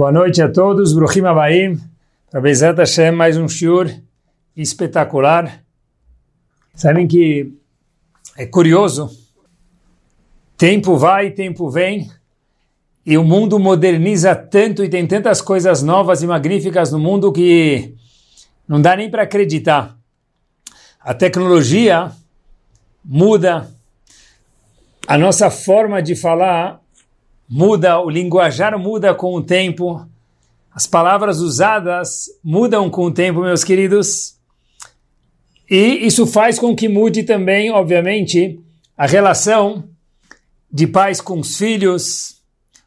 Boa noite a todos, Bruhim Abaim, para Hashem, mais um shiur espetacular. Sabem que é curioso, tempo vai, tempo vem, e o mundo moderniza tanto e tem tantas coisas novas e magníficas no mundo que não dá nem para acreditar. A tecnologia muda, a nossa forma de falar muda, o linguajar muda com o tempo, as palavras usadas mudam com o tempo, meus queridos. E isso faz com que mude também, obviamente, a relação de pais com os filhos,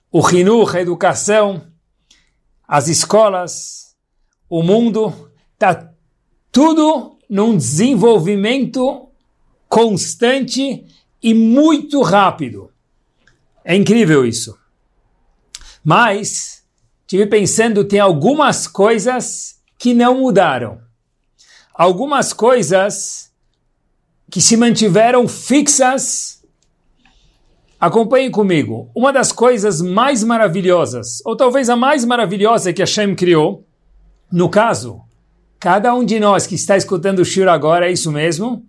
o rinur, a educação, as escolas, o mundo, está tudo num desenvolvimento constante e muito rápido. É incrível isso. Mas, tive pensando, tem algumas coisas que não mudaram. Algumas coisas que se mantiveram fixas. Acompanhem comigo. Uma das coisas mais maravilhosas, ou talvez a mais maravilhosa que Hashem criou, no caso, cada um de nós que está escutando o Shir agora, é isso mesmo,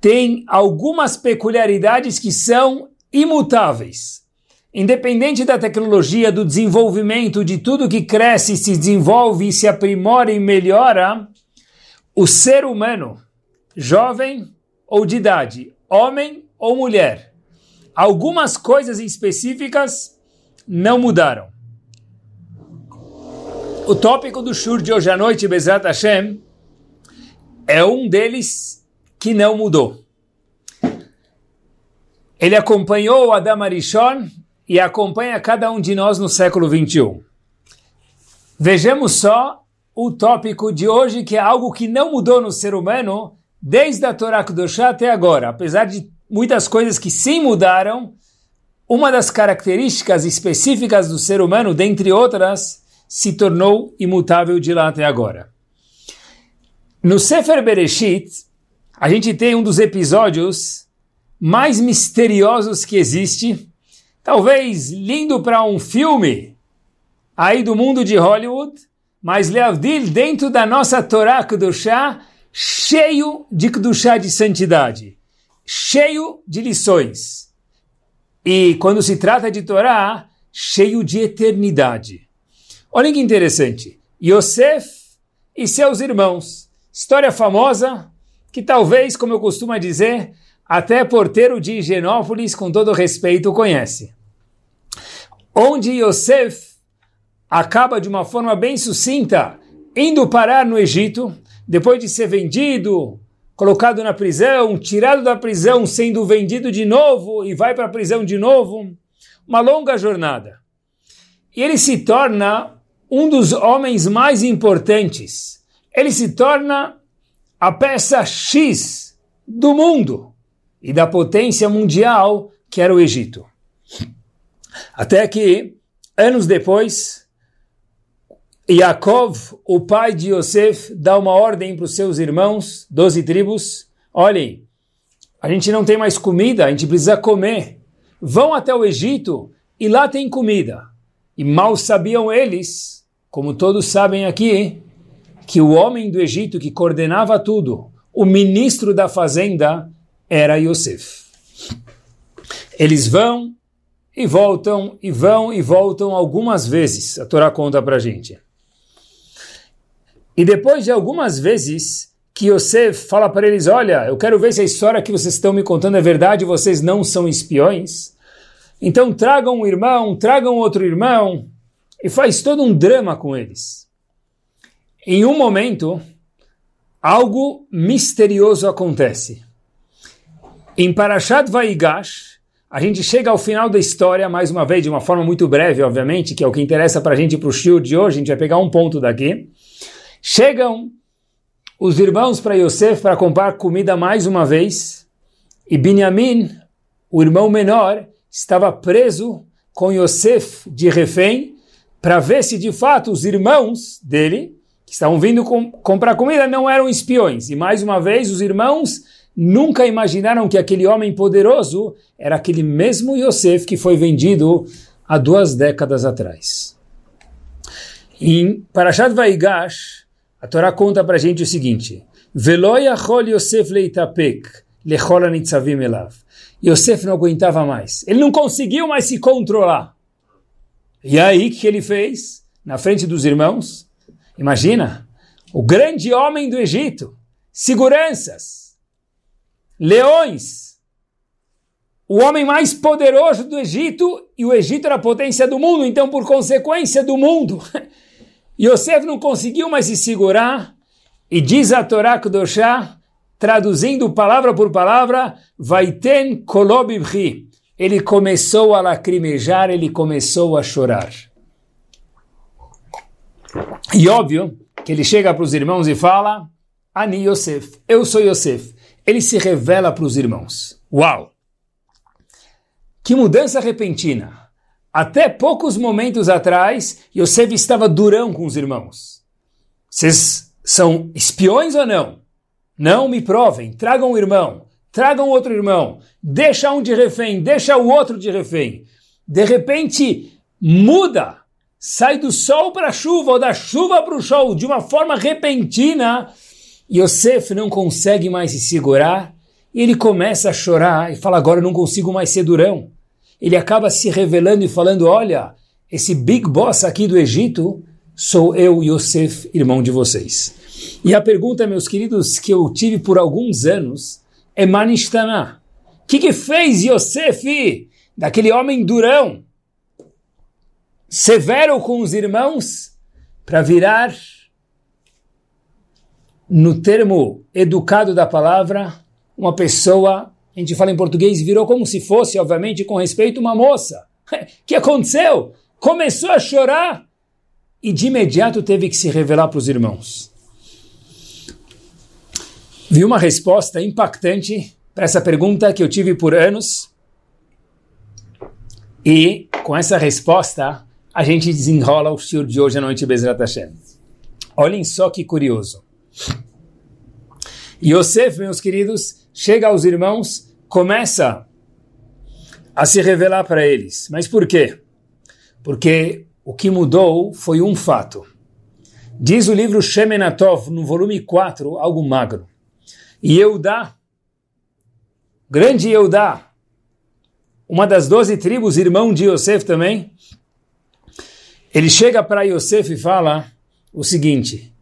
tem algumas peculiaridades que são imutáveis. Independente da tecnologia, do desenvolvimento, de tudo que cresce, se desenvolve, se aprimora e melhora, o ser humano, jovem ou de idade, homem ou mulher, algumas coisas específicas não mudaram. O tópico do Shur de hoje à noite, Bezat Hashem, é um deles que não mudou. Ele acompanhou Adam Arishon e acompanha cada um de nós no século 21. Vejamos só o tópico de hoje, que é algo que não mudou no ser humano desde a Torá Kudoshá até agora. Apesar de muitas coisas que sim mudaram, uma das características específicas do ser humano, dentre outras, se tornou imutável de lá até agora. No Sefer Bereshit, a gente tem um dos episódios mais misteriosos que existe, talvez lindo para um filme aí do mundo de Hollywood, mas Leavdil dentro da nossa Torá Kedoshá, cheio de Kedoshá de santidade, cheio de lições. E quando se trata de Torá, cheio de eternidade. Olha que interessante. Yosef e seus irmãos. História famosa que talvez, como eu costumo dizer, até porteiro de Higienópolis, com todo respeito, conhece. Onde Yosef acaba de uma forma bem sucinta indo parar no Egito, depois de ser vendido, colocado na prisão, tirado da prisão, sendo vendido de novo e vai para a prisão de novo. Uma longa jornada. E ele se torna um dos homens mais importantes. Ele se torna a peça X do mundo e da potência mundial que era o Egito. Até que, anos depois, Yaakov, o pai de Yosef, dá uma ordem para os seus irmãos, doze tribos, olhem, a gente não tem mais comida, a gente precisa comer. Vão até o Egito e lá tem comida. E mal sabiam eles, como todos sabem aqui, que o homem do Egito que coordenava tudo, o ministro da fazenda, era Yosef. Eles vão e voltam, e vão e voltam algumas vezes, a Torá conta para gente. E depois de algumas vezes que Yosef fala para eles, olha, eu quero ver se a história que vocês estão me contando é verdade, vocês não são espiões. Então tragam um irmão, tragam outro irmão, e faz todo um drama com eles. Em um momento, algo misterioso acontece. Em Parashat Vaigash, a gente chega ao final da história, mais uma vez, de uma forma muito breve, obviamente, que é o que interessa para a gente para o shiur de hoje, a gente vai pegar um ponto daqui. Chegam os irmãos para Yosef para comprar comida mais uma vez, e Binyamin, o irmão menor, estava preso com Yosef de refém, para ver se de fato os irmãos dele, que estavam vindo com, comprar comida, não eram espiões. E mais uma vez, os irmãos nunca imaginaram que aquele homem poderoso era aquele mesmo Yosef que foi vendido há duas décadas atrás. Em Parashat Vaigash, a Torá conta para a gente o seguinte: Yosef leitapek elav. Yosef não aguentava mais. Ele não conseguiu mais se controlar. E aí, o que ele fez? Na frente dos irmãos, imagina, o grande homem do Egito, seguranças, leões, o homem mais poderoso do Egito, e o Egito era a potência do mundo, então, por consequência do mundo, Yosef não conseguiu mais se segurar, e diz a Torá Kudoshá, traduzindo palavra por palavra, Vaiten kolobibri. Ele começou a lacrimejar, ele começou a chorar. E óbvio que ele chega para os irmãos e fala, Ani Yosef, eu sou Yosef. Ele se revela para os irmãos. Uau! Que mudança repentina! Até poucos momentos atrás, Yosef estava durão com os irmãos. Vocês são espiões ou não? Não me provem, tragam um irmão, tragam outro irmão, deixa um de refém, deixa o outro de refém. De repente, muda, sai do sol para a chuva, ou da chuva para o sol, de uma forma repentina. Yosef não consegue mais se segurar, e ele começa a chorar e fala, agora eu não consigo mais ser durão ele acaba se revelando e falando: Olha, esse big boss aqui do Egito sou eu, Yosef, irmão de vocês. E a pergunta, meus queridos, que eu tive por alguns anos é Manishtaná. O que, que fez Yosef, daquele homem durão, severo com os irmãos, para virar, no termo educado da palavra, uma pessoa a gente fala em português, virou como se fosse, obviamente, com respeito, uma moça. O que aconteceu? Começou a chorar e de imediato teve que se revelar para os irmãos. Vi uma resposta impactante para essa pergunta que eu tive por anos. E com essa resposta, a gente desenrola o estilo de hoje à noite, Bezrat Hashem. Olhem só que curioso. Yosef, meus queridos, chega aos irmãos, começa a se revelar para eles. Mas por quê? Porque o que mudou foi um fato. Diz o livro Shemenatov, no volume 4, algo magro. E Eudá, grande Eudá, uma das doze tribos, irmão de Yosef também, ele chega para Yosef e fala o seguinte: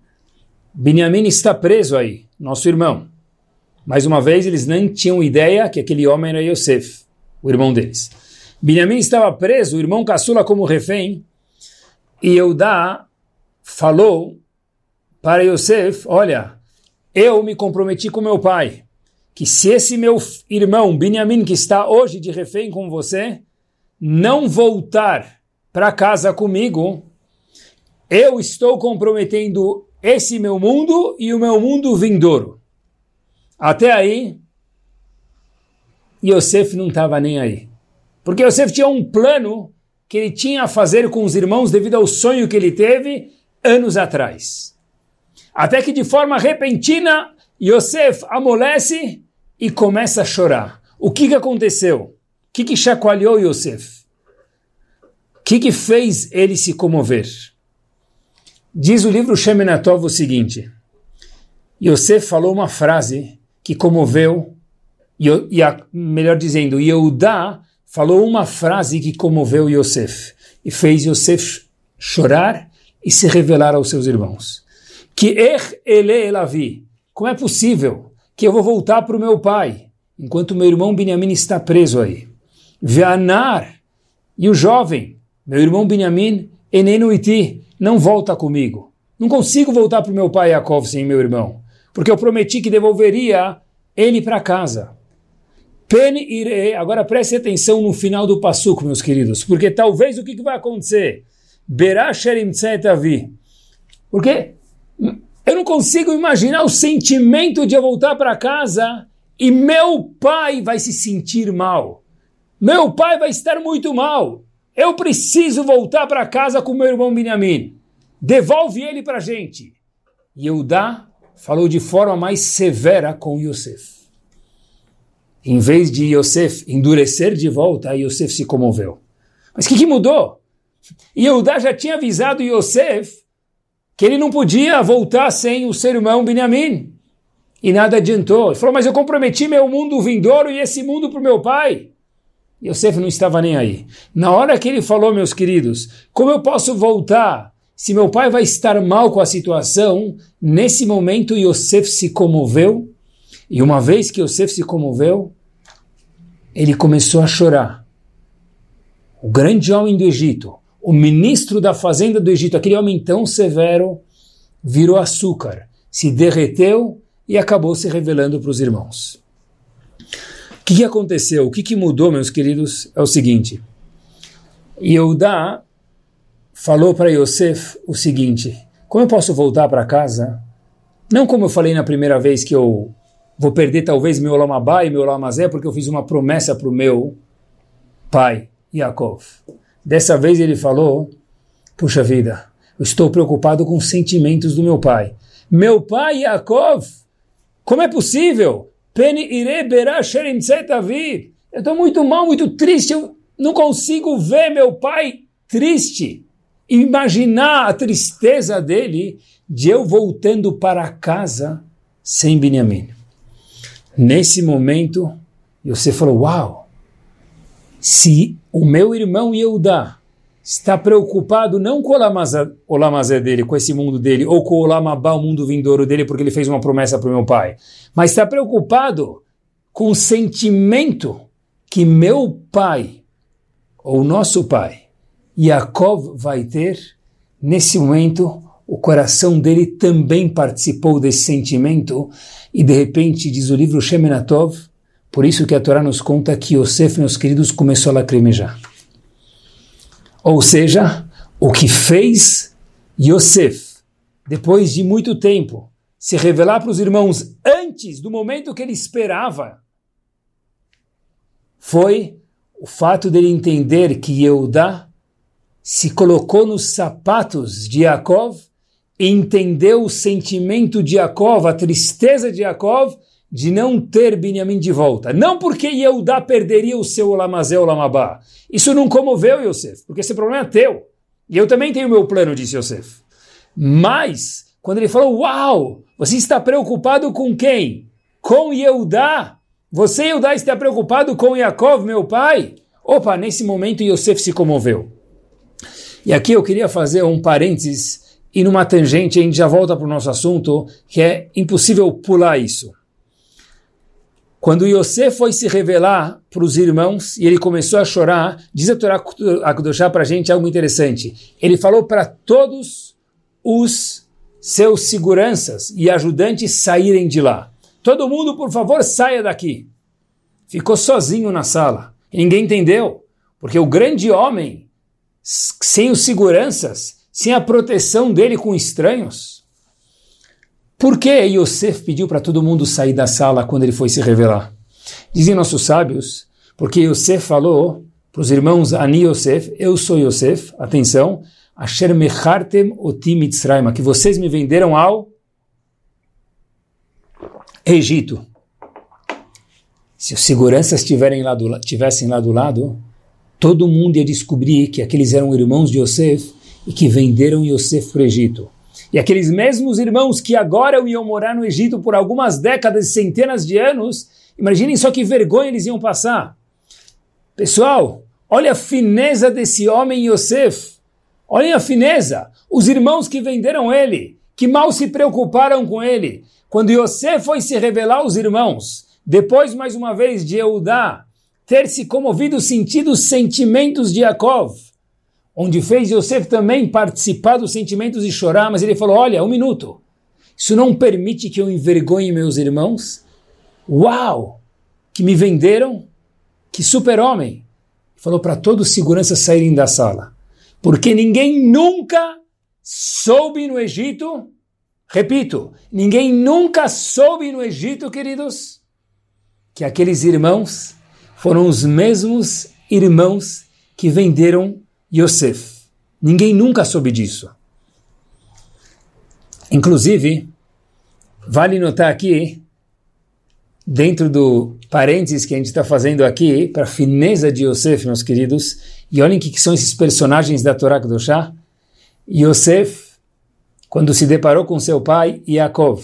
Benjamin está preso aí, nosso irmão. Mais uma vez, eles nem tinham ideia que aquele homem era Yosef, o irmão deles. Benjamim estava preso, o irmão caçula como refém, e Eudá falou para Yosef, olha, eu me comprometi com meu pai, que se esse meu irmão, Benjamim, que está hoje de refém com você, não voltar para casa comigo, eu estou comprometendo esse meu mundo e o meu mundo vindouro. Até aí, Yosef não estava nem aí. Porque Yosef tinha um plano que ele tinha a fazer com os irmãos devido ao sonho que ele teve anos atrás. Até que de forma repentina, Yosef amolece e começa a chorar. O que, que aconteceu? O que, que chacoalhou Yosef? O que, que fez ele se comover? Diz o livro Shemenatov o seguinte: Yosef falou uma frase que comoveu, e, a, melhor dizendo, Yehudá falou uma frase que comoveu Yosef e fez Yosef chorar e se revelar aos seus irmãos. Que er ele elavi, como é possível que eu vou voltar para o meu pai enquanto meu irmão Benjamim está preso aí? Veanar e o jovem, meu irmão Benjamim, enenuiti, não volta comigo. Não consigo voltar para o meu pai Yaakov sem meu irmão porque eu prometi que devolveria ele para casa. Pen ire, agora preste atenção no final do passuco, meus queridos, porque talvez o que, que vai acontecer? Berasherim avi. Porque eu não consigo imaginar o sentimento de eu voltar para casa e meu pai vai se sentir mal. Meu pai vai estar muito mal. Eu preciso voltar para casa com meu irmão Benjamin. Devolve ele para a gente. Yehudá falou de forma mais severa com Yosef. Em vez de Yosef endurecer de volta, Yosef se comoveu. Mas o que, que, mudou? Eudá já tinha avisado Yosef que ele não podia voltar sem o seu irmão Benjamim. E nada adiantou. Ele falou, mas eu comprometi meu mundo vindouro e esse mundo para o meu pai. Yosef não estava nem aí. Na hora que ele falou, meus queridos, como eu posso voltar se meu pai vai estar mal com a situação? Nesse momento, Yosef se comoveu. E uma vez que Yosef se comoveu, ele começou a chorar. O grande homem do Egito, o ministro da fazenda do Egito, aquele homem tão severo, virou açúcar, se derreteu e acabou se revelando para os irmãos. O que, que, aconteceu? O que, que mudou, meus queridos? É o seguinte. Yehudá falou para Yosef o seguinte: Como eu posso voltar para casa? Não como eu falei na primeira vez que eu vou perder talvez meu Lamabá e meu Lamazé, porque eu fiz uma promessa para o meu pai, Yaakov. Dessa vez ele falou: Puxa vida, eu estou preocupado com os sentimentos do meu pai. Meu pai, Yaakov, como é possível? Eu estou muito mal, muito triste, eu não consigo ver meu pai triste. Imaginar a tristeza dele de eu voltando para casa sem Benjamin. Nesse momento, você falou: Uau! Se o meu irmão Yehudá está preocupado não com o lamazé dele, com esse mundo dele, ou com o lamabá, o mundo vindouro dele, porque ele fez uma promessa para o meu pai, mas está preocupado com o sentimento que meu pai, ou nosso pai, Yaakov vai ter, nesse momento, o coração dele também participou desse sentimento, e de repente, diz o livro Shemenatov, por isso que a Torá nos conta que Yosef, meus queridos, começou a lacrimejar. Ou seja, o que fez Yosef, depois de muito tempo, se revelar para os irmãos antes do momento que ele esperava, foi o fato dele entender que Yehudá se colocou nos sapatos de Yaakov e entendeu o sentimento de Yaakov, a tristeza de Yaakov, de não ter Benjamim de volta. Não porque Yehudá perderia o seu Olamazé Olamabá. Isso não comoveu Yosef, porque esse problema é teu. E eu também tenho meu plano, disse Yosef. Mas, quando ele falou, uau, você está preocupado com quem? Com Yehudá? Você, Yehudá, está preocupado com Yaakov, meu pai? Opa, nesse momento Yosef se comoveu. E aqui eu queria fazer um parênteses e numa tangente a gente já volta para o nosso assunto, que é impossível pular isso. Quando Yosef foi se revelar para os irmãos e ele começou a chorar, diz a Torá Akudoshá para a gente algo interessante. Ele falou para todos os seus seguranças e ajudantes saírem de lá. Todo mundo, por favor, saia daqui. Ficou sozinho na sala. Ninguém entendeu, porque o grande homem, sem os seguranças, sem a proteção dele com estranhos, por que Yosef pediu para todo mundo sair da sala quando ele foi se revelar? Dizem nossos sábios, porque Yosef falou para os irmãos Ani Yosef, eu sou Yosef, atenção, Asher mechartem otim Mitzrayim, que vocês me venderam ao Egito. Se os seguranças estiverem lá do, tivessem lá do lado, todo mundo ia descobrir que aqueles eram irmãos de Yosef e que venderam Yosef para o Egito. E aqueles mesmos irmãos que agora iam morar no Egito por algumas décadas, centenas de anos, imaginem só que vergonha eles iam passar. Pessoal, olha a fineza desse homem Yosef. Olhem a fineza. Os irmãos que venderam ele, que mal se preocuparam com ele. Quando Yosef foi se revelar aos irmãos, depois mais uma vez de Eudá, ter se comovido sentido os sentimentos de Yaakov, onde fez Yosef também participar dos sentimentos e chorar, mas ele falou: Olha, um minuto, isso não permite que eu envergonhe meus irmãos? Uau! Que me venderam? Que super-homem! Falou para todos os seguranças saírem da sala. Porque ninguém nunca soube no Egito, repito, ninguém nunca soube no Egito, queridos, que aqueles irmãos foram os mesmos irmãos que venderam Yosef. Ninguém nunca soube disso. Inclusive, vale notar aqui, dentro do parênteses que a gente está fazendo aqui, para a fineza de Yosef, meus queridos, E olhem que são esses personagens da Torá Kedoshá. Yosef, quando se deparou com seu pai, Yaakov,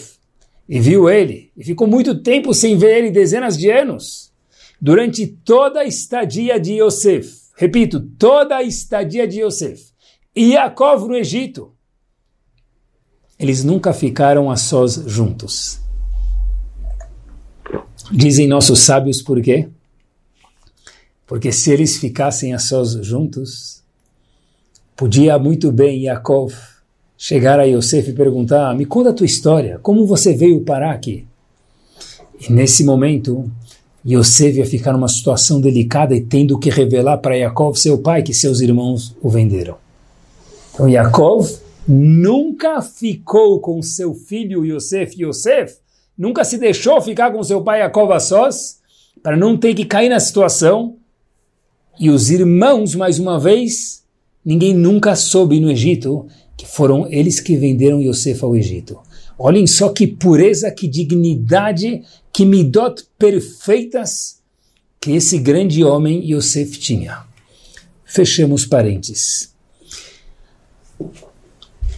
e viu ele, e ficou muito tempo sem ver ele, dezenas de anos, durante toda a estadia de Yosef, repito, toda a estadia de Yosef, e Yaakov no Egito, eles nunca ficaram a sós juntos. Dizem nossos sábios por quê? Porque se eles ficassem a sós juntos, podia muito bem Yaakov chegar a Yosef e perguntar: Me conta a tua história, como você veio parar aqui? E nesse momento, Yosef ia ficar numa situação delicada e tendo que revelar para Yaakov, seu pai, que seus irmãos o venderam. Então, Yaakov nunca ficou com seu filho Yosef. Yosef nunca se deixou ficar com seu pai Yaakov a sós, para não ter que cair na situação. E os irmãos, mais uma vez, ninguém nunca soube no Egito que foram eles que venderam Yosef ao Egito. Olhem só que pureza, que dignidade, que midot perfeitas que esse grande homem Yosef tinha. Fechemos parênteses.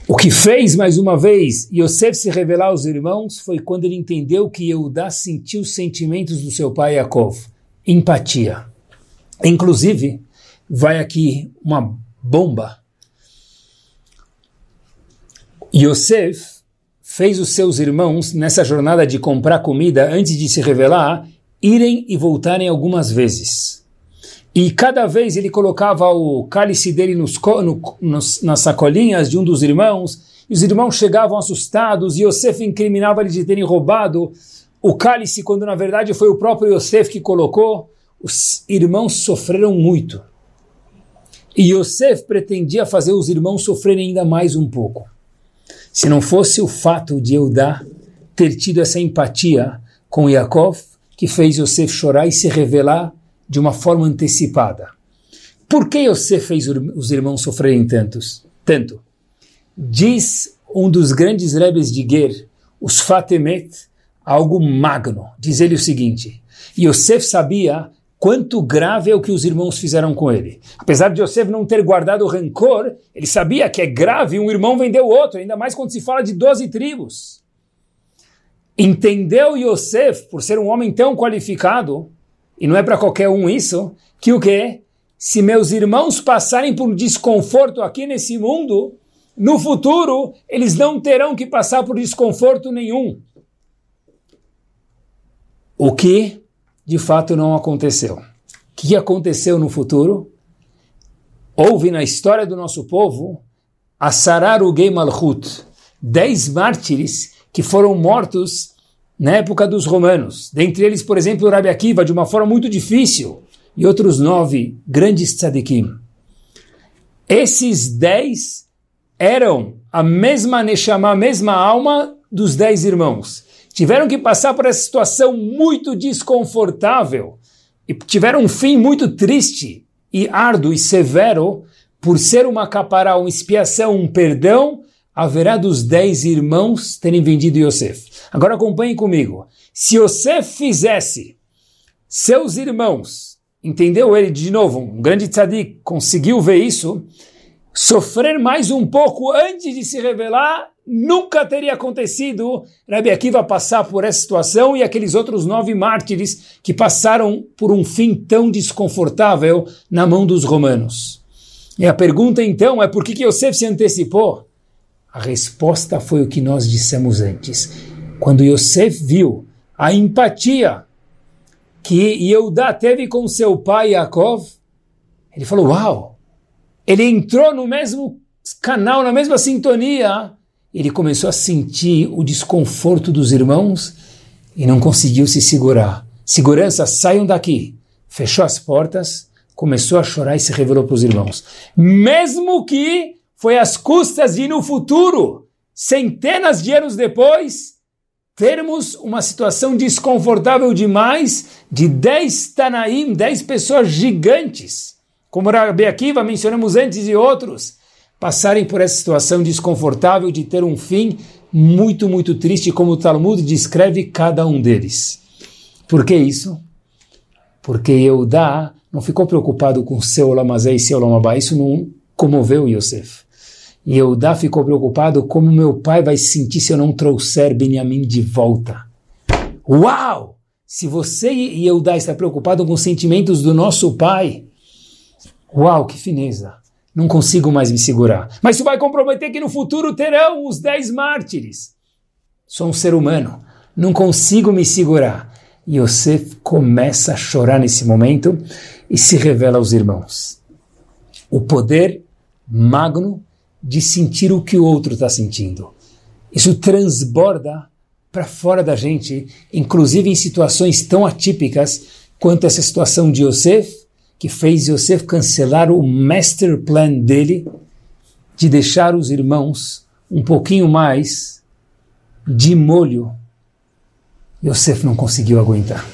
O que fez, mais uma vez, Yosef se revelar aos irmãos foi quando ele entendeu que Eudá sentiu os sentimentos do seu pai Yaakov. Empatia. Inclusive, vai aqui uma bomba Yosef fez os seus irmãos, nessa jornada de comprar comida, antes de se revelar, irem e voltarem algumas vezes. E cada vez ele colocava o cálice dele nos, no, nos, nas sacolinhas de um dos irmãos, e os irmãos chegavam assustados, e Yosef incriminava eles de terem roubado o cálice, quando na verdade foi o próprio Yosef que colocou. Os irmãos sofreram muito. E Yosef pretendia fazer os irmãos sofrerem ainda mais um pouco. Se não fosse o fato de Eudá ter tido essa empatia com Yaakov, que fez Yosef chorar e se revelar de uma forma antecipada. Por que Yosef fez os irmãos sofrerem tantos, tanto? Diz um dos grandes rebes de Ger, os Fatemet, algo magno. Diz ele o seguinte, Yosef sabia quanto grave é o que os irmãos fizeram com ele. Apesar de Yosef não ter guardado rancor, ele sabia que é grave um irmão vender o outro, ainda mais quando se fala de 12 tribos. Entendeu Yosef, por ser um homem tão qualificado, e não é para qualquer um isso, que o quê? Se meus irmãos passarem por desconforto aqui nesse mundo, no futuro eles não terão que passar por desconforto nenhum. O que de fato não aconteceu. O que aconteceu no futuro? Houve na história do nosso povo a Sararugei Malchut, dez mártires que foram mortos na época dos romanos. Dentre eles, por exemplo, o Rabi Akiva, de uma forma muito difícil, e outros nove grandes tzadikim. Esses dez eram a mesma Neshama, a mesma alma dos dez irmãos tiveram que passar por essa situação muito desconfortável e tiveram um fim muito triste e árduo e severo por ser uma capará, uma expiação, um perdão, haverá dos dez irmãos terem vendido Yosef. Agora acompanhem comigo. Se Yosef fizesse seus irmãos, entendeu ele de novo, um grande tzadik conseguiu ver isso, sofrer mais um pouco antes de se revelar, nunca teria acontecido Rabbi Akiva passar por essa situação e aqueles outros nove mártires que passaram por um fim tão desconfortável na mão dos romanos. E a pergunta então é por que, que Yosef se antecipou? A resposta foi o que nós dissemos antes. Quando Yosef viu a empatia que Yehudá teve com seu pai Yaakov, ele falou, uau, ele entrou no mesmo canal, na mesma sintonia ele começou a sentir o desconforto dos irmãos e não conseguiu se segurar. Segurança, saiam daqui. Fechou as portas, começou a chorar e se revelou para os irmãos. Mesmo que foi às custas de no futuro, centenas de anos depois, termos uma situação desconfortável demais de dez Tanaim, dez pessoas gigantes, como Rabi Akiva mencionamos antes e outros, passarem por essa situação desconfortável de ter um fim muito, muito triste, como o Talmud descreve cada um deles. Por que isso? Porque Eudá não ficou preocupado com seu Olamazé e seu Olamabá. Isso não comoveu Yosef. E Eudá ficou preocupado como meu pai vai se sentir se eu não trouxer Benjamim de volta. Uau! Se você e Eudá está preocupado com os sentimentos do nosso pai, uau, que fineza! Não consigo mais me segurar. Mas isso vai comprometer que no futuro terão os dez mártires. Sou um ser humano, não consigo me segurar. E Yosef começa a chorar nesse momento e se revela aos irmãos. O poder magno de sentir o que o outro está sentindo. Isso transborda para fora da gente, inclusive em situações tão atípicas quanto essa situação de Yosef, que fez Yosef cancelar o master plan dele de deixar os irmãos um pouquinho mais de molho. Yosef não conseguiu aguentar.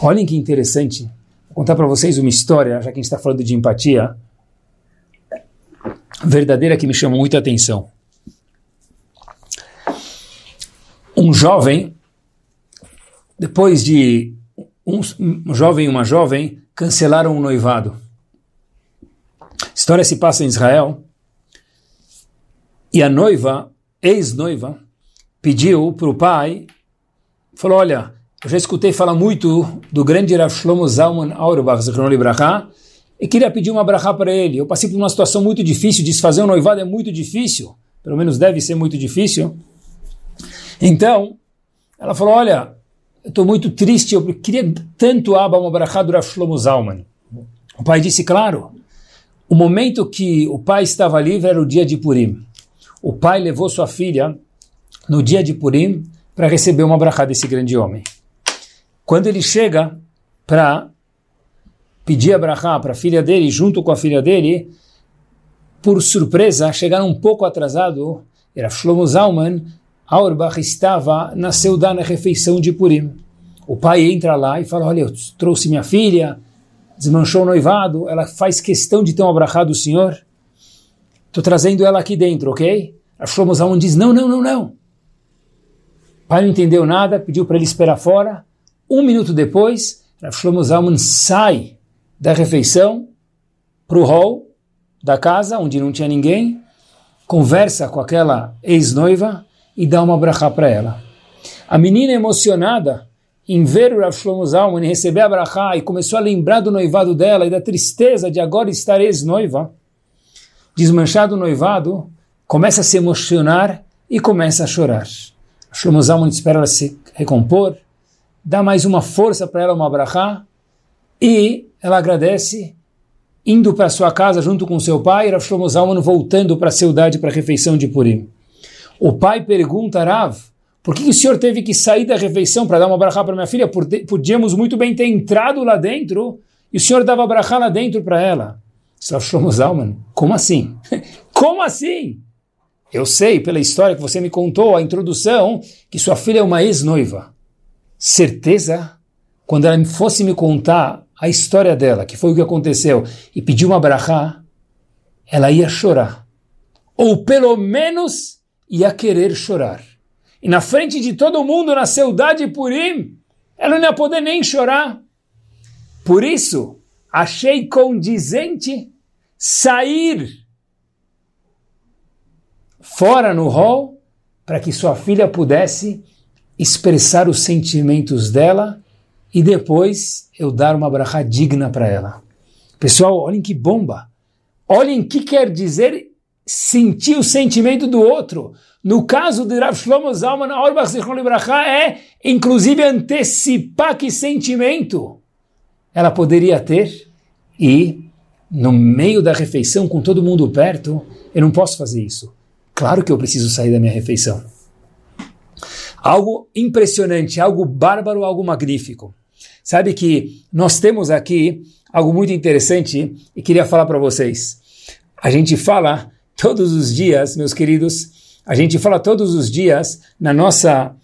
Olhem que interessante. Vou contar para vocês uma história, já que a gente está falando de empatia verdadeira que me chamou muita atenção. Um jovem, depois de um, um jovem e uma jovem cancelaram um noivado. A história se passa em Israel e a noiva, ex-noiva, pediu para o pai, falou, olha, eu já escutei falar muito do grande Rav Shlomo Zalman Auerbach, Zichron Libraha, e queria pedir uma brachá para ele. Eu passei por uma situação muito difícil, desfazer um noivado é muito difícil, pelo menos deve ser muito difícil. Então, ela falou, olha, estou muito triste, eu queria tanto Abba uma brachá do Shlomo Zalman. O pai disse, claro, o momento que o pai estava livre era o dia de Purim. O pai levou sua filha no dia de Purim para receber uma brachá desse grande homem. Quando ele chega para pedir a brachá para a filha dele, junto com a filha dele, por surpresa, chegaram um pouco atrasado, era Shlomo Zalman, Auerbach estava na Seudá, na refeição de Purim. O pai entra lá e fala, olha, eu trouxe minha filha, desmanchou o noivado, ela faz questão de ter uma brachá do Senhor, estou trazendo ela aqui dentro, ok? A Shlomo diz, não, não, não, não. O pai não entendeu nada, pediu para ele esperar fora. Um minuto depois, a Shlomo sai da refeição para o hall da casa, onde não tinha ninguém, conversa com aquela ex-noiva e dá uma brachá para ela. A menina emocionada em ver o Rav Shlomo Zalman receber a brachá e começou a lembrar do noivado dela e da tristeza de agora estar ex-noiva, desmanchado o noivado, começa a se emocionar e começa a chorar. Shlomo Zalman espera ela se recompor, dá mais uma força para ela, uma brachá, e ela agradece, indo para sua casa junto com seu pai, Rav Shlomo Zalman voltando para a cidade para a refeição de Purim. O pai pergunta a Rav, por que, o senhor teve que sair da refeição para dar uma brachá para minha filha? Podíamos muito bem ter entrado lá dentro e o senhor dava brachá lá dentro para ela. Rav Shlomo Zalman, como assim? como assim? Eu sei, pela história que você me contou, a introdução, que sua filha é uma ex-noiva. Certeza? Quando ela fosse me contar a história dela, que foi o que aconteceu, e pediu uma brachá, ela ia chorar. Ou pelo menos ia querer chorar. E na frente de todo mundo, na saudade Purim, ela não ia poder nem chorar. Por isso, achei condizente sair fora no hall para que sua filha pudesse expressar os sentimentos dela e depois eu dar uma brachá digna para ela. Pessoal, olhem que bomba! Olhem o que quer dizer sentir o sentimento do outro. No caso de Rav Shlomo Zalman Brachá é, inclusive, antecipar que sentimento ela poderia ter e, no meio da refeição, com todo mundo perto, eu não posso fazer isso. Claro que eu preciso sair da minha refeição. Algo impressionante, algo bárbaro, algo magnífico. Sabe que nós temos aqui algo muito interessante e queria falar para vocês. A gente fala todos os dias, meus queridos, a gente fala todos os dias na nossa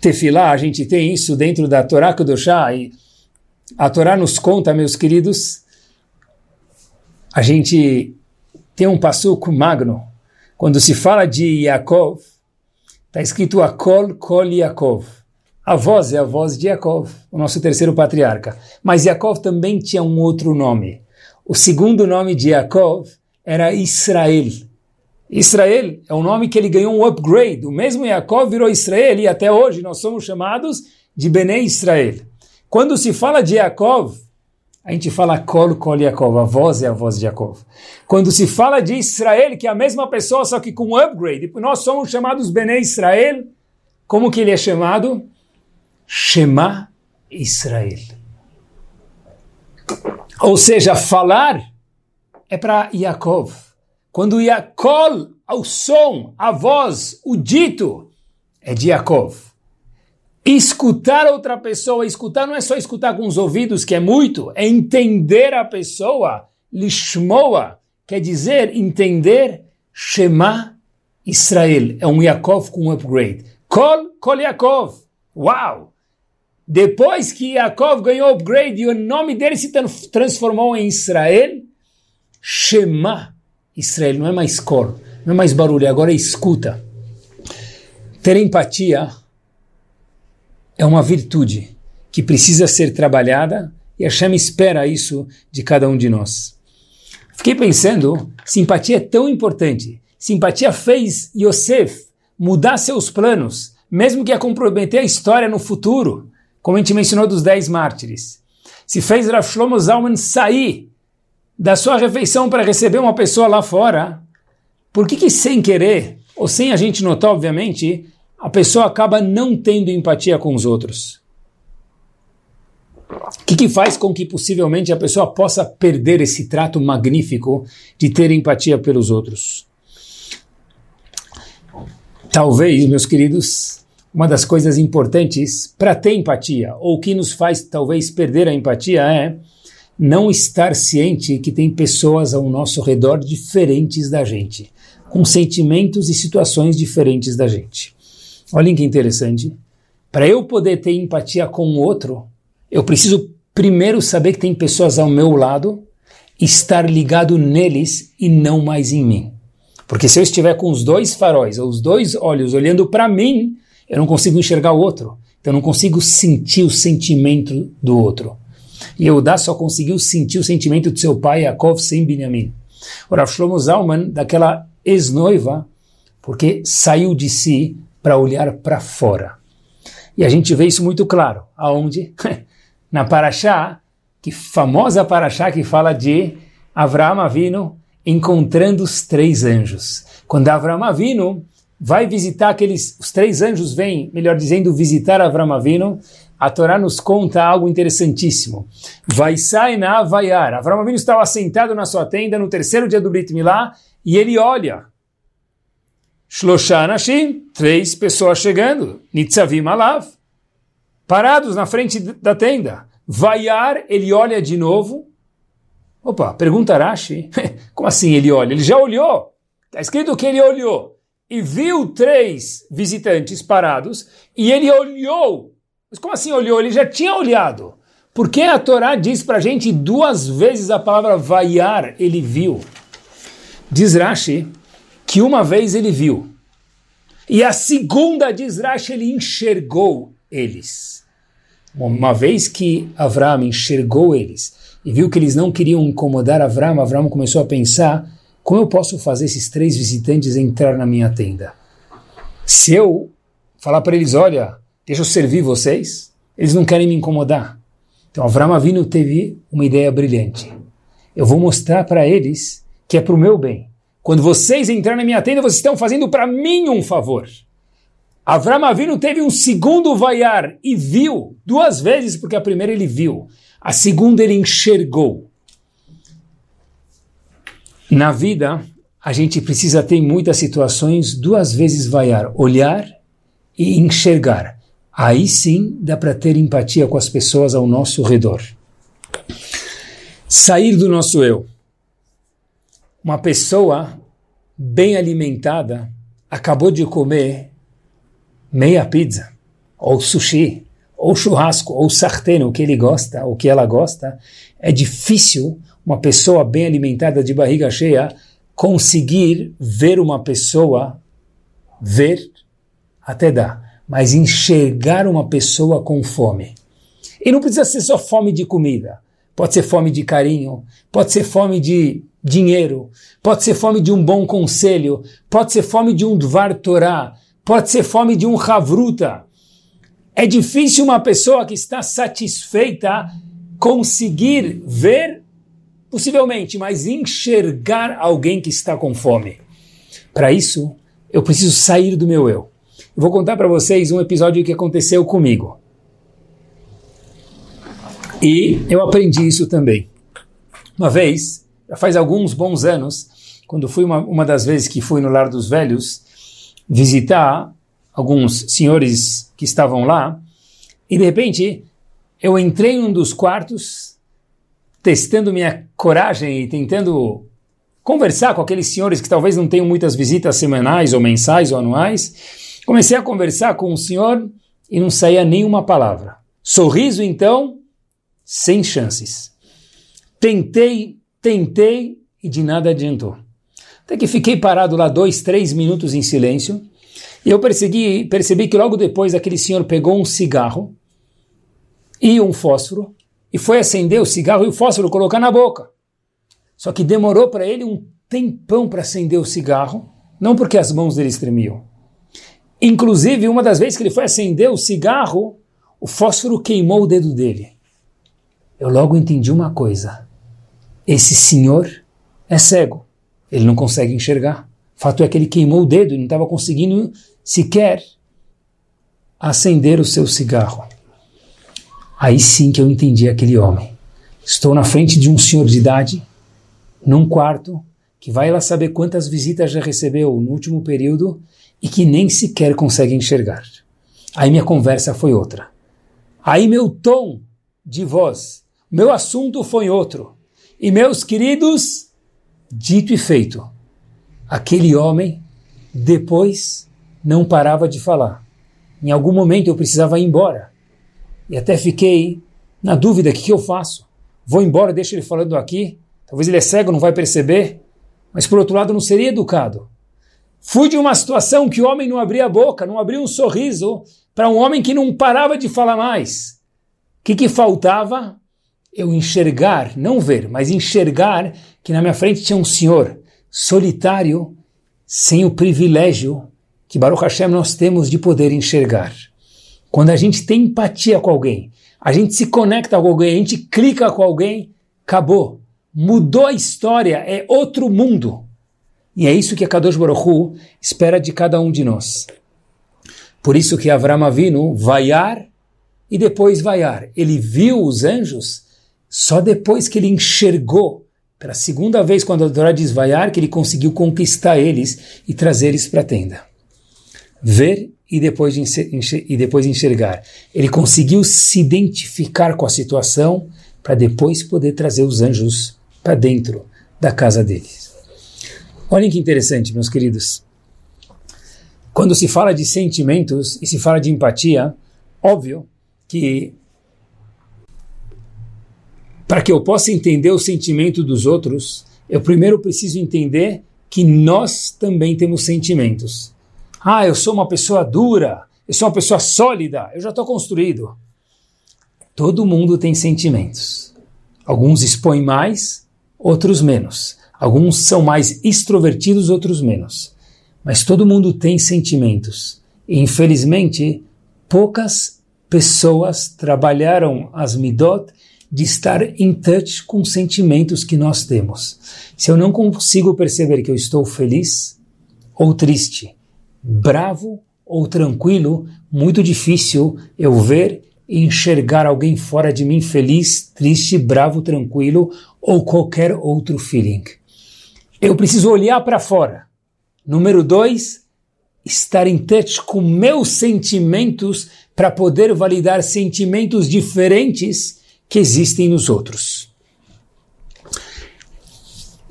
tefilá, a gente tem isso dentro da Torá Kedoshá e a Torá nos conta, meus queridos, a gente tem um passuco magno. Quando se fala de Yaakov, está escrito Akol Kol Yaakov a voz é a voz de Yaakov, o nosso terceiro patriarca. Mas Yaakov também tinha um outro nome. O segundo nome de Yaakov era Israel. Israel é um nome que ele ganhou um upgrade. O mesmo Yaakov virou Israel e até hoje nós somos chamados de Bnei Israel. Quando se fala de Yaakov, a gente fala Kol Kol Yaakov, a voz é a voz de Yaakov. Quando se fala de Israel, que é a mesma pessoa, só que com upgrade, nós somos chamados Bnei Israel, como que ele é chamado? Shema Israel. Ou seja, falar é para Yaakov. Quando Yaakov, o som, a voz, o dito, é de Yaakov. Escutar outra pessoa, escutar não é só escutar com os ouvidos, que é muito, é entender a pessoa. Lishmoa quer dizer entender Shema Israel. É um Yaakov com um upgrade. Kol, Kol Yaakov. Uau! Depois que Yaakov ganhou upgrade e o nome dele se transformou em Israel, Shema Israel, não é mais cor, não é mais barulho, agora é escuta. Ter empatia é uma virtude que precisa ser trabalhada e a Hashem espera isso de cada um de nós. Fiquei pensando, simpatia é tão importante. Simpatia fez Yosef mudar seus planos, mesmo que a comprometer a história no futuro, como a gente mencionou dos dez mártires. Se fez Rav Shlomo Zalman sair da sua refeição para receber uma pessoa lá fora, por que, que sem querer, ou sem a gente notar, obviamente, a pessoa acaba não tendo empatia com os outros? O que, que faz com que possivelmente a pessoa possa perder esse trato magnífico de ter empatia pelos outros? Talvez, meus queridos, uma das coisas importantes para ter empatia, ou que nos faz talvez perder a empatia, é não estar ciente que tem pessoas ao nosso redor diferentes da gente, com sentimentos e situações diferentes da gente. Olhem que interessante. Para eu poder ter empatia com o outro, eu preciso primeiro saber que tem pessoas ao meu lado, estar ligado neles e não mais em mim. Porque se eu estiver com os dois faróis, ou os dois olhos olhando para mim, eu não consigo enxergar o outro. Então eu não consigo sentir o sentimento do outro. E Eudá só conseguiu sentir o sentimento de seu pai, Yaakov, sem Binyamin. O Rav Shlomo Zalman, daquela ex-noiva, porque saiu de si para olhar para fora. E a gente vê isso muito claro. Aonde? Na Paraxá, que famosa Paraxá que fala de Avraham Avinu encontrando os três anjos. Quando Avraham Avinu vai visitar aqueles, os três anjos vêm, melhor dizendo, visitar Avraham Avinu, a Torá nos conta algo interessantíssimo. Vai sair na Avaiar. Avram Avinu estava sentado na sua tenda no terceiro dia do Brit Milá e ele olha. Shloshanashim, três pessoas chegando. Nitzavim Alav, parados na frente da tenda. Vaiar, ele olha de novo. Opa, pergunta Rashi. Como assim ele olha? Ele já olhou. Está escrito que ele olhou. E viu três visitantes parados. E ele olhou mas como assim olhou? Ele já tinha olhado. Por que a Torá diz para a gente duas vezes a palavra vaiar, ele viu? Diz Rashi que uma vez ele viu. E a segunda, diz Rashi, ele enxergou eles. Uma vez que Avram enxergou eles e viu que eles não queriam incomodar Avram, Avram começou a pensar: como eu posso fazer esses três visitantes entrar na minha tenda? Se eu falar para eles: olha, deixa eu servir vocês, eles não querem me incomodar. Então Avram Avinu teve uma ideia brilhante. Eu vou mostrar para eles que é para o meu bem. Quando vocês entrarem na minha tenda, vocês estão fazendo para mim um favor. Avram Avinu teve um segundo vaiar e viu duas vezes, porque a primeira ele viu, a segunda ele enxergou. Na vida, a gente precisa ter em muitas situações duas vezes vaiar, olhar e enxergar. Aí sim dá para ter empatia com as pessoas ao nosso redor. Sair do nosso eu. Uma pessoa bem alimentada acabou de comer meia pizza, ou sushi, ou churrasco, ou sarteno, o que ele gosta, o que ela gosta. É difícil uma pessoa bem alimentada de barriga cheia conseguir ver uma pessoa ver até dar mas enxergar uma pessoa com fome. E não precisa ser só fome de comida. Pode ser fome de carinho, pode ser fome de dinheiro, pode ser fome de um bom conselho, pode ser fome de um Dvar Torah, pode ser fome de um Havruta. É difícil uma pessoa que está satisfeita conseguir ver, possivelmente, mas enxergar alguém que está com fome. Para isso, eu preciso sair do meu eu. Vou contar para vocês um episódio que aconteceu comigo. E eu aprendi isso também. Uma vez, já faz alguns bons anos, quando fui uma, uma das vezes que fui no Lar dos Velhos visitar alguns senhores que estavam lá, e de repente eu entrei em um dos quartos, testando minha coragem e tentando conversar com aqueles senhores que talvez não tenham muitas visitas semanais ou mensais ou anuais. Comecei a conversar com o senhor e não saía nenhuma palavra. Sorriso, então, sem chances. Tentei, tentei e de nada adiantou. Até que fiquei parado lá dois, três minutos em silêncio e eu percebi, que logo depois aquele senhor pegou um cigarro e um fósforo e foi acender o cigarro e o fósforo colocar na boca. Só que demorou para ele um tempão para acender o cigarro, não porque as mãos dele tremiam. Inclusive, uma das vezes que ele foi acender o cigarro, o fósforo queimou o dedo dele eu logo entendi uma coisa. Esse senhor é cego. Ele não consegue enxergar. Fato é que ele queimou o dedo e não estava conseguindo sequer acender o seu cigarro. Aí sim que eu entendi aquele homem. Estou na frente de um senhor de idade, num quarto, que vai lá saber quantas visitas já recebeu no último período e que nem sequer consegue enxergar. Aí minha conversa foi outra. Aí meu tom de voz meu assunto foi outro. E meus queridos, dito e feito, aquele homem depois não parava de falar. Em algum momento eu precisava ir embora. E até fiquei na dúvida: o que, que eu faço? Vou embora, deixo ele falando aqui? Talvez ele é cego, não vai perceber. Mas por outro lado, não seria educado. Fui de uma situação que o homem não abria a boca, não abria um sorriso, para um homem que não parava de falar mais. O que, que faltava? eu enxergar, não ver, mas enxergar que na minha frente tinha um senhor solitário, sem o privilégio que Baruch Hashem nós temos de poder enxergar. Quando a gente tem empatia com alguém, a gente se conecta com alguém, a gente clica com alguém, acabou. Mudou a história, é outro mundo. E é isso que a Kadosh Baruch Hu espera de cada um de nós. Por isso que Avram Avinu vaiar e depois vaiar. Ele viu os anjos só depois que ele enxergou, pela segunda vez, quando a Torá diz vaiar, que ele conseguiu conquistar eles e trazer eles para a tenda. Ver e depois, e depois enxergar. Ele conseguiu se identificar com a situação para depois poder trazer os anjos para dentro da casa deles. Olhem que interessante, meus queridos. Quando se fala de sentimentos e se fala de empatia, óbvio que para que eu possa entender o sentimento dos outros, eu primeiro preciso entender que nós também temos sentimentos. Ah, eu sou uma pessoa dura, eu sou uma pessoa sólida, eu já estou construído. Todo mundo tem sentimentos. Alguns expõem mais, outros menos. Alguns são mais extrovertidos, outros menos. Mas todo mundo tem sentimentos. E, infelizmente, poucas pessoas trabalharam as midot de estar em touch com os sentimentos que nós temos. Se eu não consigo perceber que eu estou feliz ou triste, bravo ou tranquilo, muito difícil eu ver e enxergar alguém fora de mim feliz, triste, bravo, tranquilo ou qualquer outro feeling. Eu preciso olhar para fora. Número dois, estar em touch com meus sentimentos para poder validar sentimentos diferentes que existem nos outros.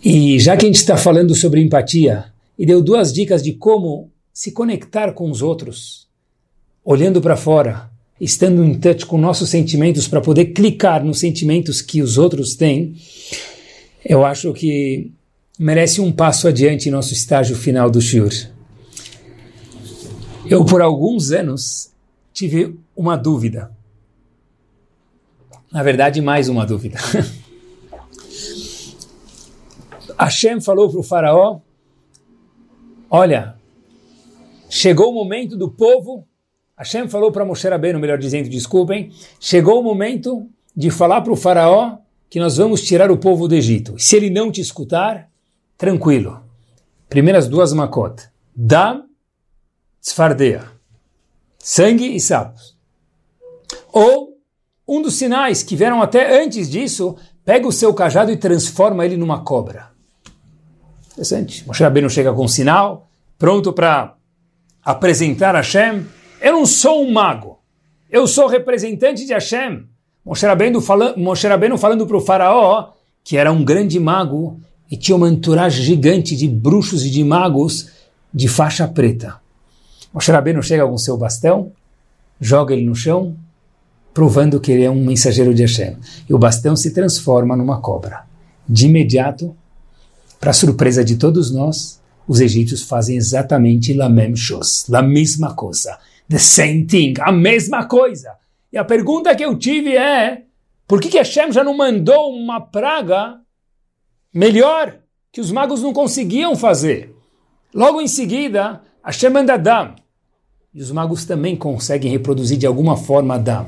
E já que a gente está falando sobre empatia, e deu duas dicas de como se conectar com os outros, olhando para fora, estando em touch com nossos sentimentos para poder clicar nos sentimentos que os outros têm, eu acho que merece um passo adiante em nosso estágio final do Shur. Eu, por alguns anos, tive uma dúvida. Na verdade, mais uma dúvida. Hashem falou para o faraó, olha, chegou o momento do povo, Hashem falou para Moshe Rabbeinu, melhor dizendo, desculpem, chegou o momento de falar para o faraó que nós vamos tirar o povo do Egito. Se ele não te escutar, tranquilo. Primeiras duas makot. Dam, tzfardeia. Sangue e sapos. Ou, um dos sinais que vieram até antes disso, pega o seu cajado e transforma ele numa cobra. Interessante. Moshe Rabbeinu chega com um sinal, pronto para apresentar Hashem. Eu não sou um mago. Eu sou representante de Hashem. Moshe Rabbeinu, fala, Moshe Rabbeinu falando para o faraó, que era um grande mago, e tinha uma entourage gigante de bruxos e de magos de faixa preta. Moshe Rabbeinu chega com seu bastão, joga ele no chão, provando que ele é um mensageiro de Hashem. E o bastão se transforma numa cobra. De imediato, para surpresa de todos nós, os egípcios fazem exatamente la même chose, a mesma coisa. The same thing, a mesma coisa. E a pergunta que eu tive é, por que, que Hashem já não mandou uma praga melhor que os magos não conseguiam fazer? Logo em seguida, Hashem manda Adam. E os magos também conseguem reproduzir de alguma forma Adam.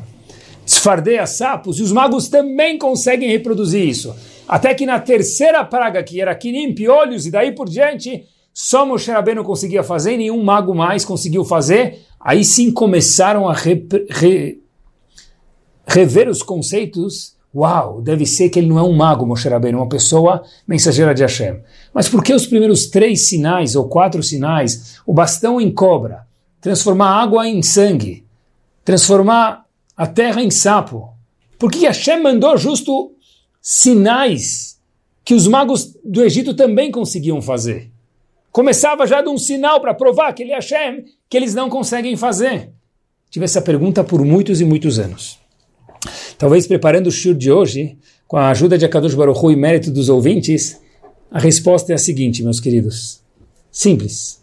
Desfardeia sapos e os magos também conseguem reproduzir isso. Até que na terceira praga, que era Kinim, piolhos e daí por diante, só Moshe Rabbeinu conseguia fazer, nenhum mago mais conseguiu fazer. Aí sim começaram a re, re, rever os conceitos. Uau, deve ser que ele não é um mago, Moshe Rabbeinu, uma pessoa mensageira de Hashem. Mas por que os primeiros três sinais, ou quatro sinais, o bastão em cobra, transformar água em sangue, transformar a terra em sapo, por que Hashem mandou justo sinais que os magos do Egito também conseguiam fazer. Começava já de um sinal para provar que ele é Hashem, que eles não conseguem fazer. Tive essa pergunta por muitos e muitos anos. Talvez preparando o shur de hoje, com a ajuda de Akadosh Baruch Hu e mérito dos ouvintes, a resposta é a seguinte, meus queridos. Simples.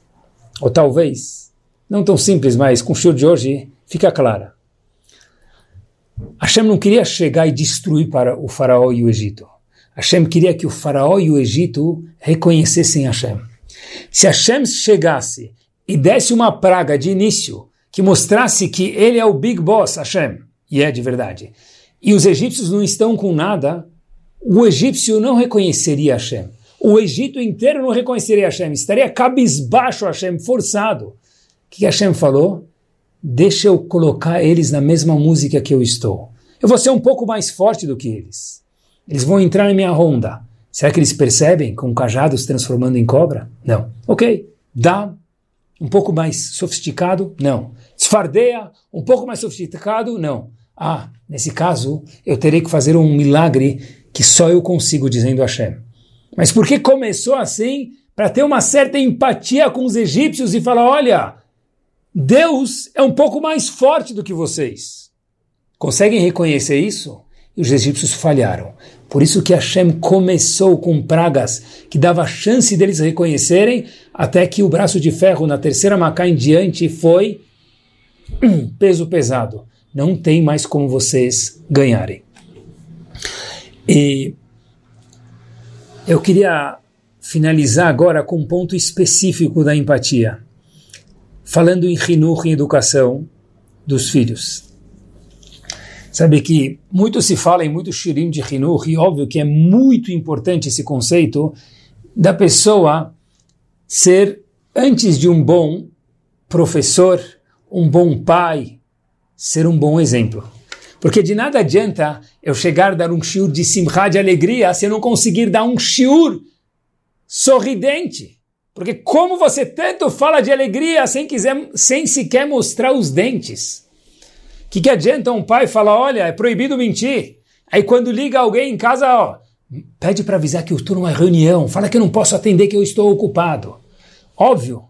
Ou talvez, não tão simples, mas com o shur de hoje fica clara. Hashem não queria chegar e destruir para o faraó e o Egito. Hashem queria que o faraó e o Egito reconhecessem Hashem. Se Hashem chegasse e desse uma praga de início que mostrasse que ele é o big boss, Hashem, e é de verdade, e os egípcios não estão com nada, o egípcio não reconheceria Hashem. O Egito inteiro não reconheceria Hashem, estaria cabisbaixo Hashem, forçado. O que Hashem falou? deixa eu colocar eles na mesma música que eu estou. Eu vou ser um pouco mais forte do que eles. Eles vão entrar na minha ronda. Será que eles percebem com cajados transformando em cobra? Não. Ok. Dá um pouco mais sofisticado? Não. Esfardeia um pouco mais sofisticado? Não. Ah, nesse caso, eu terei que fazer um milagre que só eu consigo, dizendo Hashem. Mas por que começou assim? Para ter uma certa empatia com os egípcios e falar: olha, Deus é um pouco mais forte do que vocês. Conseguem reconhecer isso? E os egípcios falharam. Por isso que Hashem começou com pragas que dava chance deles reconhecerem, até que o braço de ferro na terceira macá em diante foi peso pesado. Não tem mais como vocês ganharem. E eu queria finalizar agora com um ponto específico da empatia falando em Hinuch, em educação dos filhos. Sabe que muito se fala em muito shirim de Hinuch, e óbvio que é muito importante esse conceito da pessoa ser, antes de um bom professor, um bom pai, ser um bom exemplo. Porque de nada adianta eu chegar a dar um shiur de simcha, de alegria, se eu não conseguir dar um shiur sorridente. Porque como você tanto fala de alegria sem, quiser, sem sequer mostrar os dentes? O que, que adianta um pai falar, olha, é proibido mentir? Aí quando liga alguém em casa, ó, pede para avisar que eu estou numa reunião, fala que eu não posso atender, que eu estou ocupado. Óbvio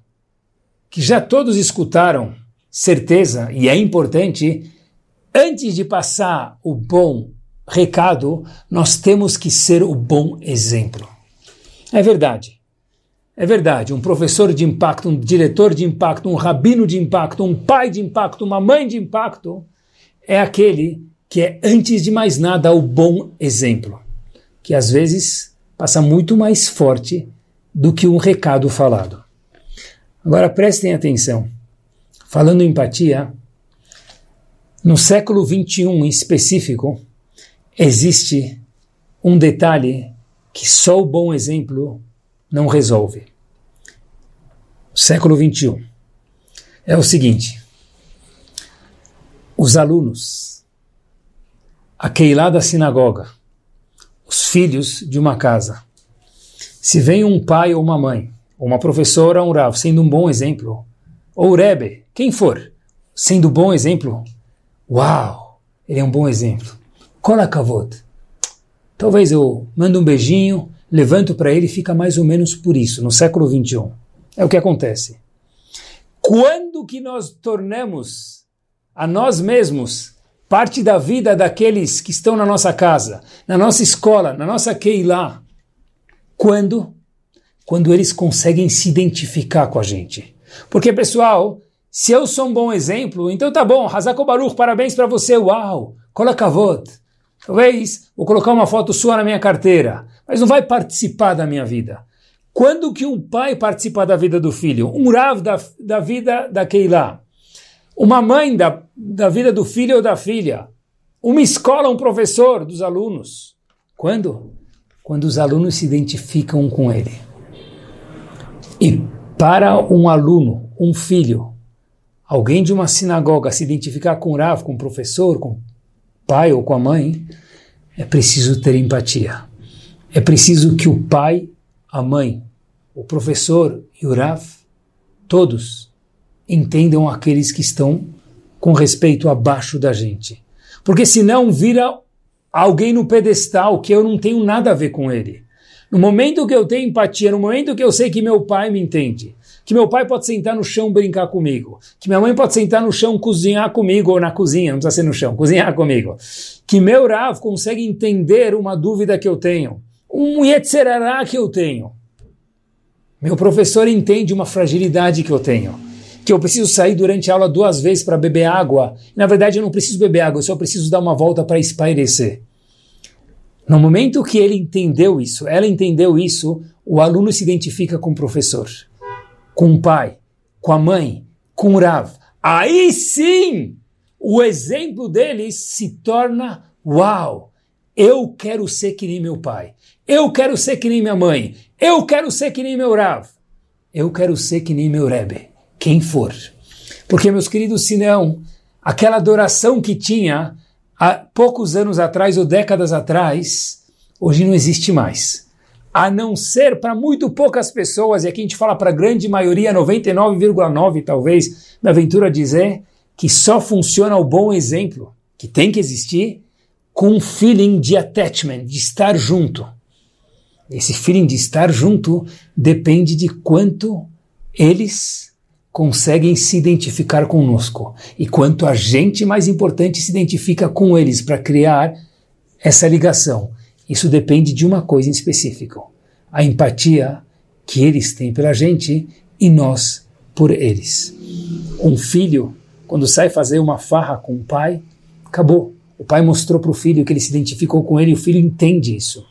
que já todos escutaram, certeza, e é importante, antes de passar o bom recado, nós temos que ser o bom exemplo. É verdade. é verdade, um professor de impacto, um diretor de impacto, um rabino de impacto, um pai de impacto, uma mãe de impacto, é aquele que é, antes de mais nada, o bom exemplo, que às vezes passa muito mais forte do que um recado falado. Agora prestem atenção. Falando em empatia, no século 21 em específico, existe um detalhe que só o bom exemplo não resolve. Século 21 é o seguinte: os alunos, a Keilah da sinagoga, os filhos de uma casa, se vem um pai ou uma mãe, ou uma professora um Rav, sendo um bom exemplo, ou Rebbe, quem for, sendo bom exemplo, uau, ele é um bom exemplo. Kolakavod. Talvez eu mando um beijinho, levanto para ele e fica mais ou menos por isso, no século 21. É o que acontece. Quando que nós tornamos a nós mesmos parte da vida daqueles que estão na nossa casa, na nossa escola, na nossa Keilah? Quando? Quando eles conseguem se identificar com a gente. Porque, pessoal, se eu sou um bom exemplo, então tá bom, Hazako Baruch, parabéns para você, uau, kolakavot. Talvez vou colocar uma foto sua na minha carteira, mas não vai participar da minha vida. Quando que um pai participa da vida do filho? Um Rav da, da vida da Keilah. Uma mãe da, da vida do filho ou da filha. Uma escola, um professor dos alunos. Quando? Quando os alunos se identificam com ele. E para um aluno, um filho, alguém de uma sinagoga se identificar com o Rav, com o professor, com o pai ou com a mãe, é preciso ter empatia. É preciso que o pai, a mãe, o professor e o Rav, todos entendam aqueles que estão com respeito abaixo da gente. Porque senão vira alguém no pedestal que eu não tenho nada a ver com ele. No momento que eu tenho empatia, no momento que eu sei que meu pai me entende, que meu pai pode sentar no chão brincar comigo, que minha mãe pode sentar no chão cozinhar comigo, ou na cozinha, não precisa ser no chão, cozinhar comigo, que meu Rav consegue entender uma dúvida que eu tenho, um yetzerará que eu tenho. Meu professor entende uma fragilidade que eu tenho, que eu preciso sair durante a aula duas vezes para beber água. Na verdade, eu não preciso beber água, eu só preciso dar uma volta para espairecer. No momento que ele entendeu isso, ela entendeu isso, o aluno se identifica com o professor com o pai, com a mãe, com o Rav, aí sim o exemplo deles se torna uau! Eu quero ser que nem meu pai. Eu quero ser que nem minha mãe. Eu quero ser que nem meu Rav. Eu quero ser que nem meu Rebbe. Quem for. Porque, meus queridos, senão, aquela adoração que tinha há poucos anos atrás ou décadas atrás, hoje não existe mais a não ser para muito poucas pessoas, e aqui a gente fala para a grande maioria, 99,9 talvez, na aventura dizer que só funciona o bom exemplo, que tem que existir, com um feeling de attachment, de estar junto. Esse feeling de estar junto depende de quanto eles conseguem se identificar conosco e quanto a gente, mais importante, se identifica com eles para criar essa ligação. Isso depende de uma coisa em específico: a empatia que eles têm pela gente e nós por eles. Um filho, quando sai fazer uma farra com o pai, acabou. O pai mostrou para o filho que ele se identificou com ele e o filho entende isso.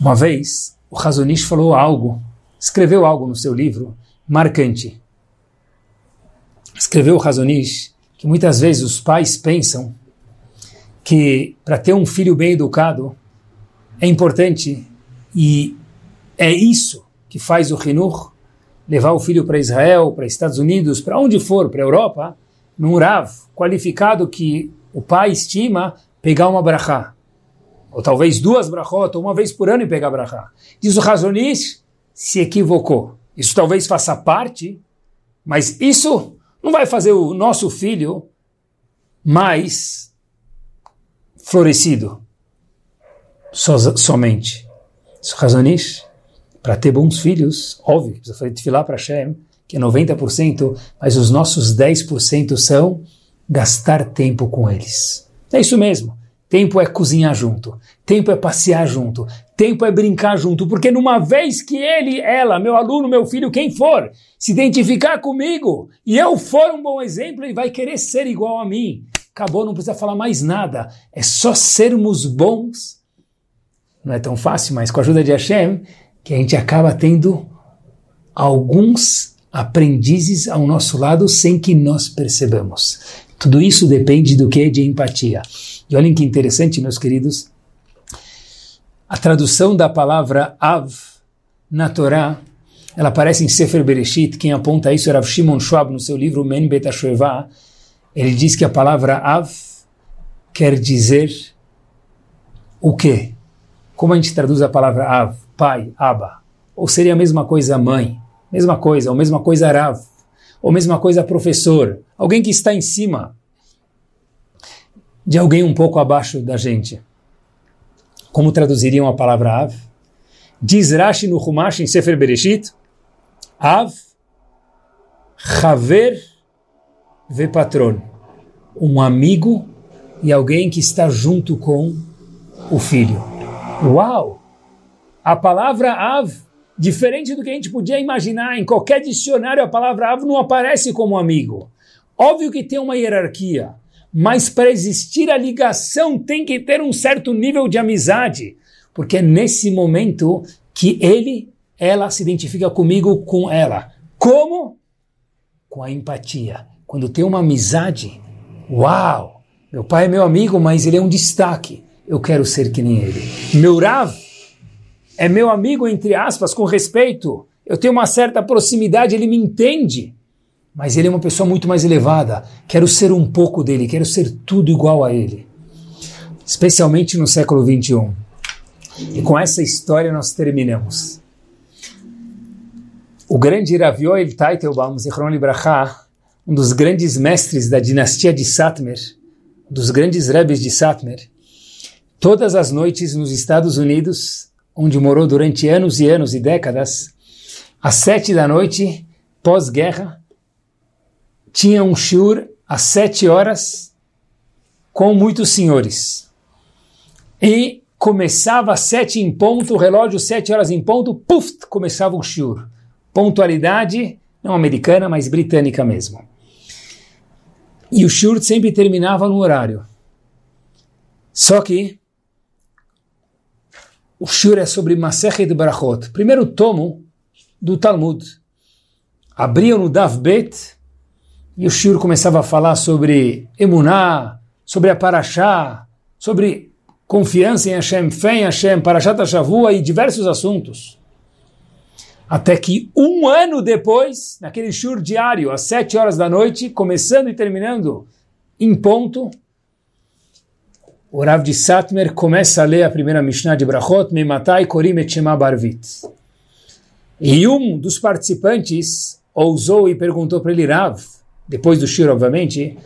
Uma vez, o Razonish falou algo, escreveu algo no seu livro marcante. Escreveu Razonish que muitas vezes os pais pensam que para ter um filho bem educado é importante e é isso que faz o Hinur levar o filho para Israel, para Estados Unidos, para onde for, para a Europa, num Rav qualificado que o pai estima pegar uma brachá. Ou talvez duas brachot, ou uma vez por ano e pegar brachá. Diz o Razonish, se equivocou. Isso talvez faça parte, mas isso não vai fazer o nosso filho mais florescido so, somente. Razonish, para ter bons filhos, óbvio, precisa fazer tefilá para Hashem, que é 90%, mas os nossos 10% são gastar tempo com eles. É isso mesmo. Tempo é cozinhar junto, tempo é passear junto, tempo é brincar junto, porque numa vez que ele, ela, meu aluno, meu filho, quem for, se identificar comigo e eu for um bom exemplo, ele vai querer ser igual a mim. Acabou, não precisa falar mais nada. É só sermos bons. Não é tão fácil, mas com a ajuda de Hashem, que a gente acaba tendo alguns aprendizes ao nosso lado sem que nós percebamos. Tudo isso depende do que? De empatia. E olhem que interessante, meus queridos, a tradução da palavra Av na Torá, ela aparece em Sefer Bereshit, quem aponta isso é Rav Shimon Schwab no seu livro Men Bet ele diz que a palavra Av quer dizer o quê? Como a gente traduz a palavra Av? Pai, Abba. Ou seria a mesma coisa mãe? Mesma coisa, ou mesma coisa Rav. Ou mesma coisa professor. Alguém que está em cima de alguém um pouco abaixo da gente. Como traduziriam a palavra Av? Diz Rashi no Humash em Sefer Bereshit, Av, Haver, ve patron. Um amigo e alguém que está junto com o filho. Uau! A palavra Av, diferente do que a gente podia imaginar, em qualquer dicionário a palavra Av não aparece como amigo. Óbvio que tem uma hierarquia mas para existir a ligação tem que ter um certo nível de amizade, porque é nesse momento que ele, ela se identifica comigo, com ela. Como? Com a empatia. Quando tem uma amizade, uau! Meu pai é meu amigo, mas ele é um destaque. Eu quero ser que nem ele. Meu Rav é meu amigo, entre aspas, com respeito. Eu tenho uma certa proximidade, ele me entende mas ele é uma pessoa muito mais elevada. Quero ser um pouco dele, quero ser tudo igual a ele. Especialmente no século 21. E com essa história nós terminamos. O grande Rav Yoel Teitelbaum, Zichron Libraha, um dos grandes mestres da dinastia de Satmer, dos grandes rebes de Satmer, todas as noites nos Estados Unidos, onde morou durante anos e anos e décadas, às sete da noite, pós-guerra, tinha um shiur às sete horas com muitos senhores. E começava às sete em ponto, o relógio sete horas em ponto, puf, começava o shiur. Pontualidade, não americana, mas britânica mesmo. E o shiur sempre terminava no horário. Só que o shiur é sobre Masechet Barachot, primeiro tomo do Talmud. Abriam no Dav Bet, e o Shur começava a falar sobre Emuná, sobre a Parashá, sobre confiança em Hashem, fé em Hashem, Parashat HaShavua e diversos assuntos. Até que um ano depois, naquele Shur diário, às sete horas da noite, começando e terminando em ponto, o Rav de Satmer começa a ler a primeira Mishnah de Brachot, Mematai Korim et Shema Barvit. E um dos participantes ousou e perguntou para ele, Rav, depois do Shir, obviamente,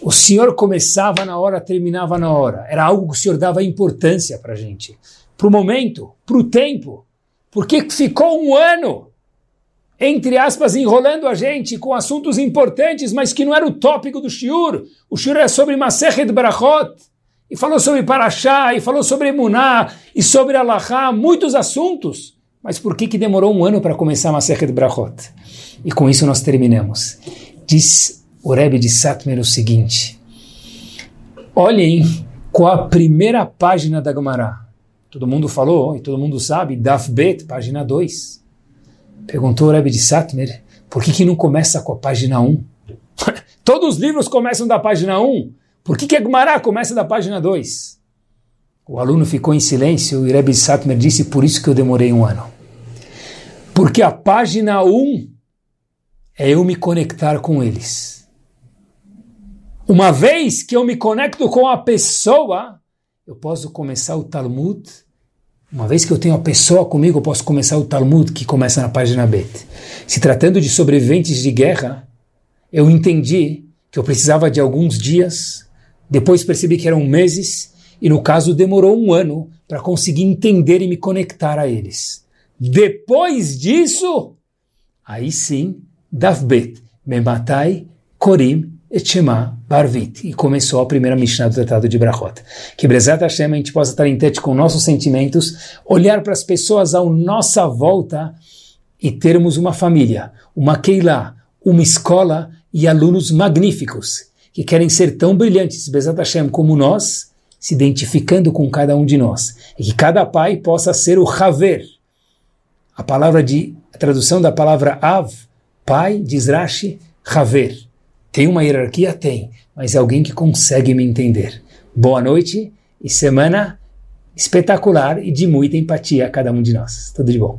o senhor começava na hora, terminava na hora. Era algo que o senhor dava importância para a gente. Para o momento, para o tempo. Porque ficou um ano, entre aspas, enrolando a gente com assuntos importantes, mas que não era o tópico do Shiur. O Shiur era sobre Masechet Barachot. E falou sobre Parashá, e falou sobre Emuná, e sobre Allahá, muitos assuntos. Mas por que, que demorou um ano para começar Masechet Barachot? E com isso nós terminamos. Diz o Rebbe de Satmer o seguinte: olhem qual a primeira página da Gemara. Todo mundo falou e todo mundo sabe, Daf Bet, página 2. Perguntou o Rebbe de Satmer, por que, que não começa com a página 1? Todos os livros começam da página 1. Por que, que a Gemara começa da página 2? O aluno ficou em silêncio e Rebbe de Satmer disse, por isso que eu demorei um ano. Porque a página 1 é eu me conectar com eles. Uma vez que eu me conecto com a pessoa, eu posso começar o Talmud. Uma vez que eu tenho a pessoa comigo, eu posso começar o Talmud, que começa na página Bet. Se tratando de sobreviventes de guerra, eu entendi que eu precisava de alguns dias, depois percebi que eram meses, e no caso demorou um ano para conseguir entender e me conectar a eles. Depois disso, aí sim Davbet, Mematai, Korim, Etchema Barvit. E começou a primeira Mishnah do Tratado de Brachot. Que Brezat Hashem a gente possa estar em tete com nossos sentimentos, olhar para as pessoas à nossa volta e termos uma família, uma Keilah, uma escola e alunos magníficos que querem ser tão brilhantes, Bezat Hashem, como nós, se identificando com cada um de nós. E que cada pai possa ser o Haver. A palavra de, a tradução da palavra Av, pai, diz Rashi, Haver. Tem uma hierarquia? Tem, mas é alguém que consegue me entender. Boa noite e semana espetacular e de muita empatia a cada um de nós. Tudo de bom.